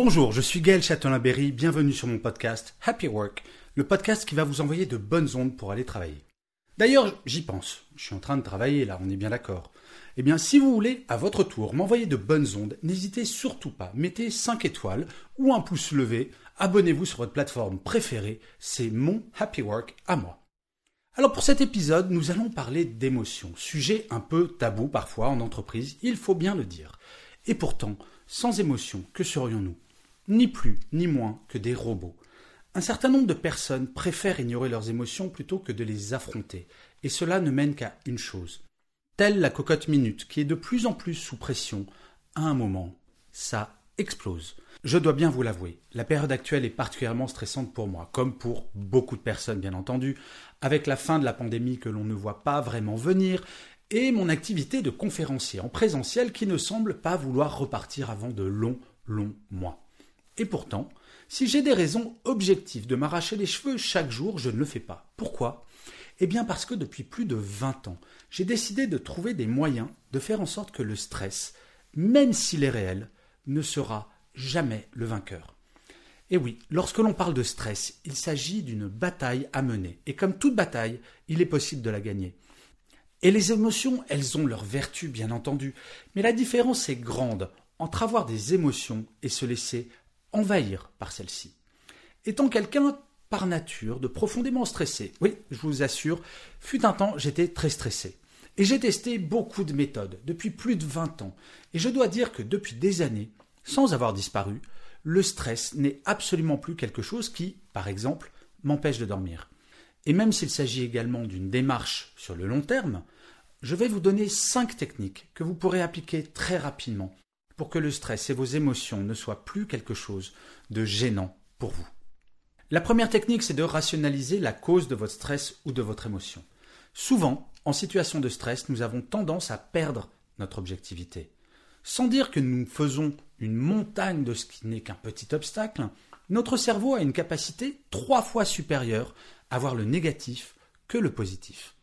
Bonjour, je suis Gaël Châtelain-Berry, bienvenue sur mon podcast Happy Work, le podcast qui va vous envoyer de bonnes ondes pour aller travailler. D'ailleurs, j'y pense, je suis en train de travailler là, on est bien d'accord. Eh bien, si vous voulez, à votre tour, m'envoyer de bonnes ondes, n'hésitez surtout pas, mettez 5 étoiles ou un pouce levé, abonnez-vous sur votre plateforme préférée, c'est mon Happy Work à moi. Alors pour cet épisode, nous allons parler d'émotions, sujet un peu tabou parfois en entreprise, il faut bien le dire. Et pourtant, sans émotion, que serions-nous? Ni plus, ni moins que des robots. Un certain nombre de personnes préfèrent ignorer leurs émotions plutôt que de les affronter, et cela ne mène qu'à une chose. Telle la cocotte minute qui est de plus en plus sous pression, à un moment, ça explose. Je dois bien vous l'avouer, la période actuelle est particulièrement stressante pour moi, comme pour beaucoup de personnes bien entendu, avec la fin de la pandémie que l'on ne voit pas vraiment venir, et mon activité de conférencier en présentiel qui ne semble pas vouloir repartir avant de longs, longs mois. Et pourtant, si j'ai des raisons objectives de m'arracher les cheveux chaque jour, je ne le fais pas. Pourquoi? Eh bien parce que depuis plus de 20 ans, j'ai décidé de trouver des moyens de faire en sorte que le stress, même s'il est réel, ne sera jamais le vainqueur. Et oui, lorsque l'on parle de stress, il s'agit d'une bataille à mener. Et comme toute bataille, il est possible de la gagner. Et les émotions, elles ont leur vertu, bien entendu. Mais la différence est grande entre avoir des émotions et se laisser envahir par celle-ci. Étant quelqu'un par nature de profondément stressé, oui, je vous assure, fut un temps j'étais très stressé. Et j'ai testé beaucoup de méthodes depuis plus de 20 ans. Et je dois dire que depuis des années, sans avoir disparu, le stress n'est absolument plus quelque chose qui, par exemple, m'empêche de dormir. Et même s'il s'agit également d'une démarche sur le long terme, je vais vous donner cinq techniques que vous pourrez appliquer très rapidement pour que le stress et vos émotions ne soient plus quelque chose de gênant pour vous. La première technique, c'est de rationaliser la cause de votre stress ou de votre émotion. Souvent, en situation de stress, nous avons tendance à perdre notre objectivité. Sans dire que nous faisons une montagne de ce qui n'est qu'un petit obstacle, notre cerveau a une capacité trois fois supérieure à voir le négatif que le positif.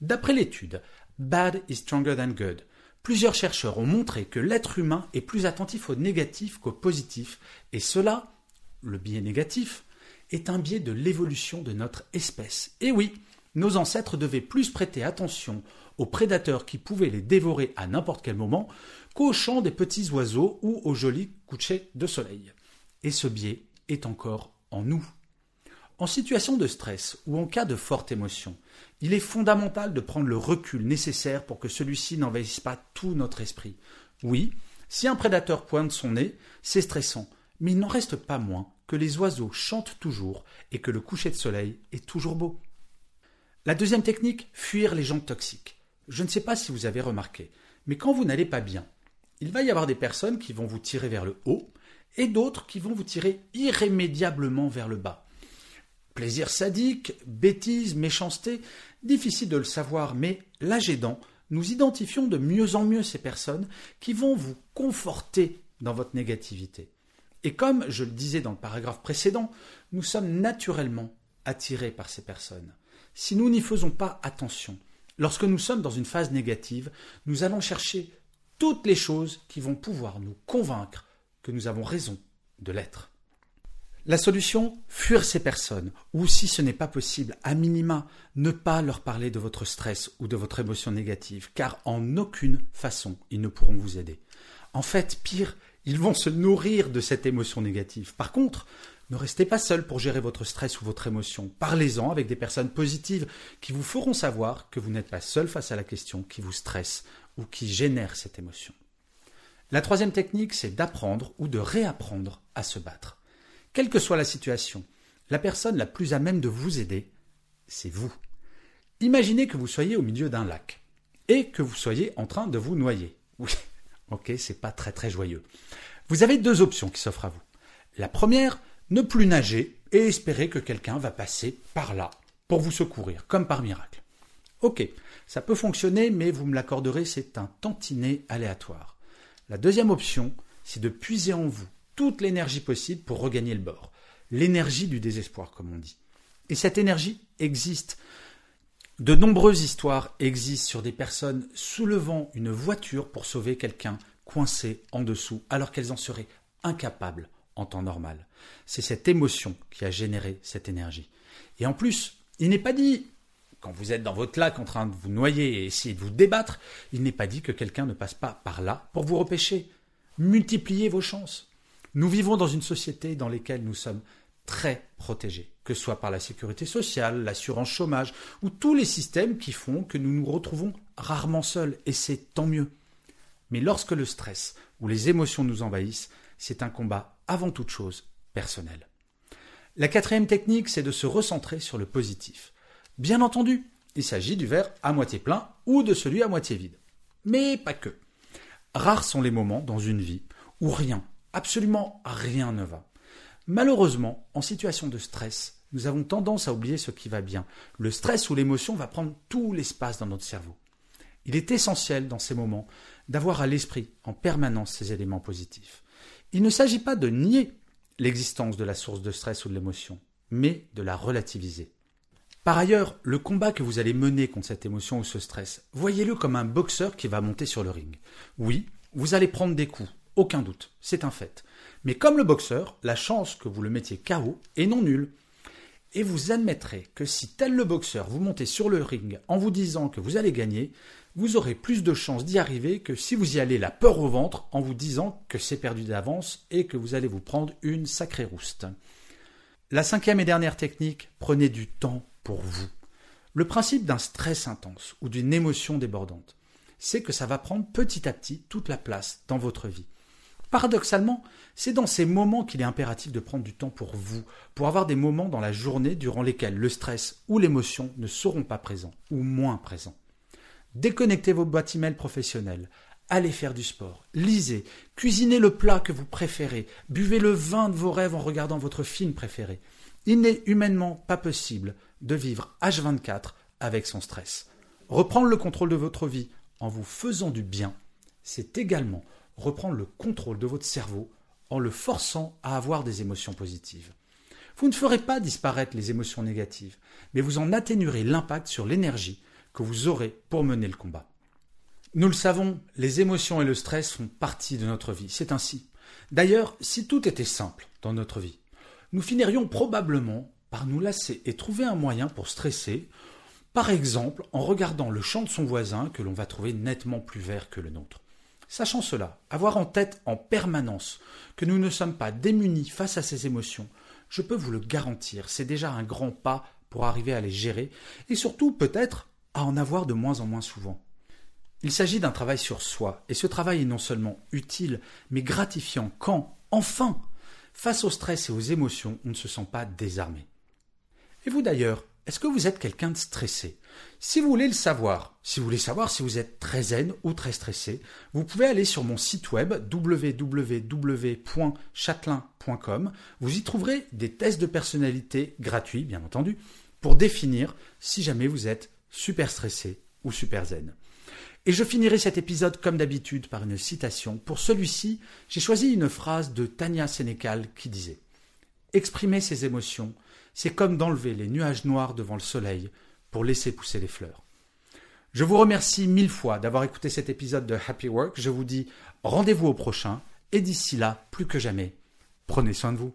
D'après l'étude Bad is stronger than good, Plusieurs chercheurs ont montré que l'être humain est plus attentif au négatif qu'au positif, et cela, le biais négatif, est un biais de l'évolution de notre espèce. Et oui, nos ancêtres devaient plus prêter attention aux prédateurs qui pouvaient les dévorer à n'importe quel moment qu'aux chants des petits oiseaux ou aux jolis couchers de soleil. Et ce biais est encore en nous. En situation de stress ou en cas de forte émotion, il est fondamental de prendre le recul nécessaire pour que celui-ci n'envahisse pas tout notre esprit. Oui, si un prédateur pointe son nez, c'est stressant, mais il n'en reste pas moins que les oiseaux chantent toujours et que le coucher de soleil est toujours beau. La deuxième technique, fuir les gens toxiques. Je ne sais pas si vous avez remarqué, mais quand vous n'allez pas bien, il va y avoir des personnes qui vont vous tirer vers le haut et d'autres qui vont vous tirer irrémédiablement vers le bas. Plaisir sadique, bêtise, méchanceté, difficile de le savoir, mais l'âge aidant, nous identifions de mieux en mieux ces personnes qui vont vous conforter dans votre négativité. Et comme je le disais dans le paragraphe précédent, nous sommes naturellement attirés par ces personnes. Si nous n'y faisons pas attention, lorsque nous sommes dans une phase négative, nous allons chercher toutes les choses qui vont pouvoir nous convaincre que nous avons raison de l'être. La solution, fuir ces personnes, ou si ce n'est pas possible, à minima, ne pas leur parler de votre stress ou de votre émotion négative, car en aucune façon ils ne pourront vous aider. En fait, pire, ils vont se nourrir de cette émotion négative. Par contre, ne restez pas seul pour gérer votre stress ou votre émotion. Parlez-en avec des personnes positives qui vous feront savoir que vous n'êtes pas seul face à la question qui vous stresse ou qui génère cette émotion. La troisième technique, c'est d'apprendre ou de réapprendre à se battre. Quelle que soit la situation, la personne la plus à même de vous aider c'est vous. Imaginez que vous soyez au milieu d'un lac et que vous soyez en train de vous noyer. Oui, ok, c'est pas très très joyeux. Vous avez deux options qui s'offrent à vous. La première, ne plus nager et espérer que quelqu'un va passer par là pour vous secourir, comme par miracle. Ok, ça peut fonctionner, mais vous me l'accorderez, c'est un tantinet aléatoire. La deuxième option, c'est de puiser en vous toute l'énergie possible pour regagner le bord. L'énergie du désespoir, comme on dit. Et cette énergie existe. De nombreuses histoires existent sur des personnes soulevant une voiture pour sauver quelqu'un coincé en dessous alors qu'elles en seraient incapables en temps normal. C'est cette émotion qui a généré cette énergie. Et en plus, il n'est pas dit, quand vous êtes dans votre lac en train de vous noyer et essayer de vous débattre, il n'est pas dit que quelqu'un ne passe pas par là pour vous repêcher. Multipliez vos chances. Nous vivons dans une société dans laquelle nous sommes très protégés, que ce soit par la sécurité sociale, l'assurance chômage ou tous les systèmes qui font que nous nous retrouvons rarement seuls, et c'est tant mieux. Mais lorsque le stress ou les émotions nous envahissent, c'est un combat avant toute chose personnel. La quatrième technique, c'est de se recentrer sur le positif. Bien entendu, il s'agit du verre à moitié plein ou de celui à moitié vide. Mais pas que. Rares sont les moments dans une vie où rien, absolument rien ne va. Malheureusement, en situation de stress, nous avons tendance à oublier ce qui va bien. Le stress ou l'émotion va prendre tout l'espace dans notre cerveau. Il est essentiel dans ces moments d'avoir à l'esprit en permanence ces éléments positifs. Il ne s'agit pas de nier l'existence de la source de stress ou de l'émotion, mais de la relativiser. Par ailleurs, le combat que vous allez mener contre cette émotion ou ce stress, voyez-le comme un boxeur qui va monter sur le ring. Oui, vous allez prendre des coups, aucun doute, c'est un fait. Mais comme le boxeur, la chance que vous le mettiez KO est non nulle. Et vous admettrez que si tel le boxeur vous montez sur le ring en vous disant que vous allez gagner, vous aurez plus de chances d'y arriver que si vous y allez la peur au ventre en vous disant que c'est perdu d'avance et que vous allez vous prendre une sacrée rouste. La cinquième et dernière technique, prenez du temps pour vous. Le principe d'un stress intense ou d'une émotion débordante, c'est que ça va prendre petit à petit toute la place dans votre vie. Paradoxalement, c'est dans ces moments qu'il est impératif de prendre du temps pour vous, pour avoir des moments dans la journée durant lesquels le stress ou l'émotion ne seront pas présents ou moins présents. Déconnectez vos boîtes email professionnelles. Allez faire du sport, lisez, cuisinez le plat que vous préférez, buvez le vin de vos rêves en regardant votre film préféré. Il n'est humainement pas possible de vivre H24 avec son stress. Reprendre le contrôle de votre vie en vous faisant du bien, c'est également reprendre le contrôle de votre cerveau en le forçant à avoir des émotions positives. Vous ne ferez pas disparaître les émotions négatives, mais vous en atténuerez l'impact sur l'énergie que vous aurez pour mener le combat. Nous le savons, les émotions et le stress font partie de notre vie, c'est ainsi. D'ailleurs, si tout était simple dans notre vie, nous finirions probablement par nous lasser et trouver un moyen pour stresser, par exemple en regardant le champ de son voisin que l'on va trouver nettement plus vert que le nôtre. Sachant cela, avoir en tête en permanence que nous ne sommes pas démunis face à ces émotions, je peux vous le garantir, c'est déjà un grand pas pour arriver à les gérer et surtout peut-être à en avoir de moins en moins souvent. Il s'agit d'un travail sur soi, et ce travail est non seulement utile, mais gratifiant quand, enfin, face au stress et aux émotions, on ne se sent pas désarmé. Et vous d'ailleurs, est-ce que vous êtes quelqu'un de stressé? Si vous voulez le savoir, si vous voulez savoir si vous êtes très zen ou très stressé, vous pouvez aller sur mon site web www.châtelain.com. Vous y trouverez des tests de personnalité gratuits, bien entendu, pour définir si jamais vous êtes super stressé ou super zen. Et je finirai cet épisode comme d'habitude par une citation. Pour celui-ci, j'ai choisi une phrase de Tania Sénécal qui disait Exprimer ses émotions, c'est comme d'enlever les nuages noirs devant le soleil pour laisser pousser les fleurs. Je vous remercie mille fois d'avoir écouté cet épisode de Happy Work. Je vous dis rendez-vous au prochain et d'ici là, plus que jamais, prenez soin de vous.